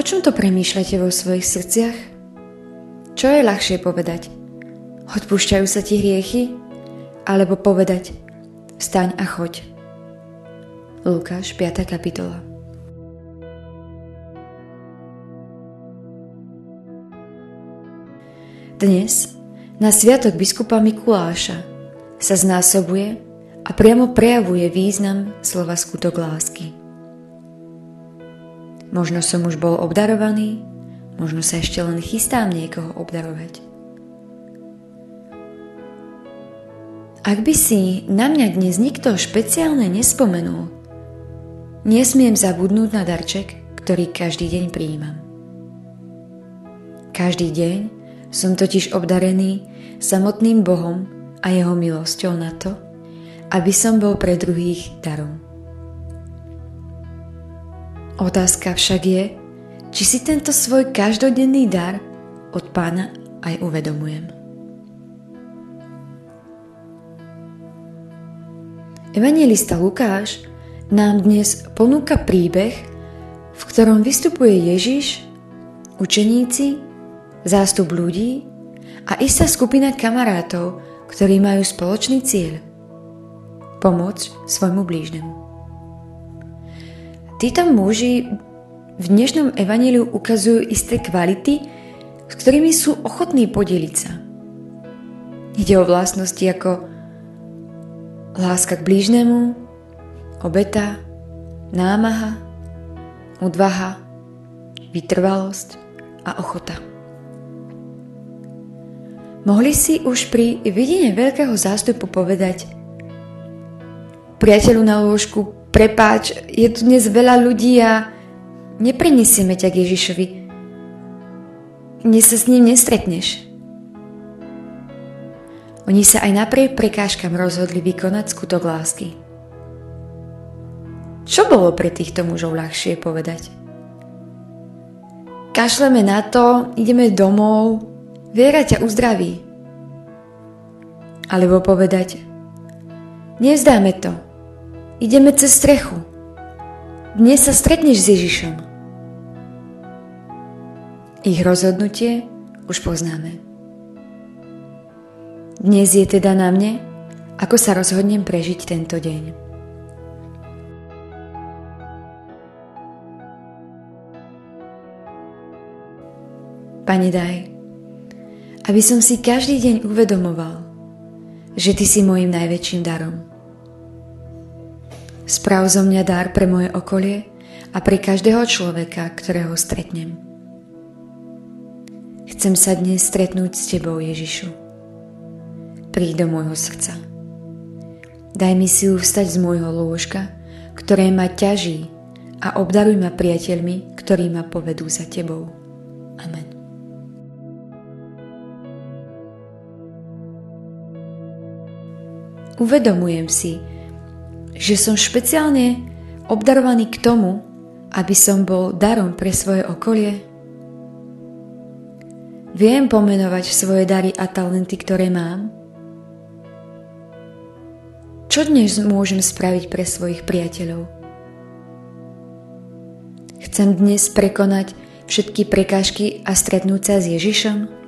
O čom to premýšľate vo svojich srdciach? Čo je ľahšie povedať? Odpúšťajú sa ti hriechy? Alebo povedať Vstaň a choď. Lukáš, 5. kapitola Dnes, na sviatok biskupa Mikuláša, sa znásobuje a priamo prejavuje význam slova skutok lásky. Možno som už bol obdarovaný, možno sa ešte len chystám niekoho obdarovať. Ak by si na mňa dnes nikto špeciálne nespomenul, nesmiem zabudnúť na darček, ktorý každý deň prijímam. Každý deň som totiž obdarený samotným Bohom a jeho milosťou na to, aby som bol pre druhých darom. Otázka však je, či si tento svoj každodenný dar od pána aj uvedomujem. Evangelista Lukáš nám dnes ponúka príbeh, v ktorom vystupuje Ježiš, učeníci, zástup ľudí a istá skupina kamarátov, ktorí majú spoločný cieľ – pomôcť svojmu blížnemu. Títo muži v dnešnom evaníliu ukazujú isté kvality, s ktorými sú ochotní podeliť sa. Ide o vlastnosti ako láska k blížnemu, obeta, námaha, odvaha, vytrvalosť a ochota. Mohli si už pri vidine veľkého zástupu povedať priateľu na lôžku prepáč, je tu dnes veľa ľudí a neprinesieme ťa k Ježišovi. Dnes sa s ním nestretneš. Oni sa aj napriek prekážkam rozhodli vykonať skutok lásky. Čo bolo pre týchto mužov ľahšie povedať? Kašleme na to, ideme domov, viera ťa uzdraví. Alebo povedať, nevzdáme to, Ideme cez strechu. Dnes sa stretneš s Ježišom. Ich rozhodnutie už poznáme. Dnes je teda na mne, ako sa rozhodnem prežiť tento deň. Pane daj, aby som si každý deň uvedomoval, že Ty si môjim najväčším darom. Sprav zo mňa dar pre moje okolie a pre každého človeka, ktorého stretnem. Chcem sa dnes stretnúť s Tebou, Ježišu. Príď do môjho srdca. Daj mi silu vstať z môjho lôžka, ktoré ma ťaží a obdaruj ma priateľmi, ktorí ma povedú za Tebou. Amen. Uvedomujem si, že som špeciálne obdarovaný k tomu, aby som bol darom pre svoje okolie? Viem pomenovať svoje dary a talenty, ktoré mám? Čo dnes môžem spraviť pre svojich priateľov? Chcem dnes prekonať všetky prekážky a stretnúť sa s Ježišom?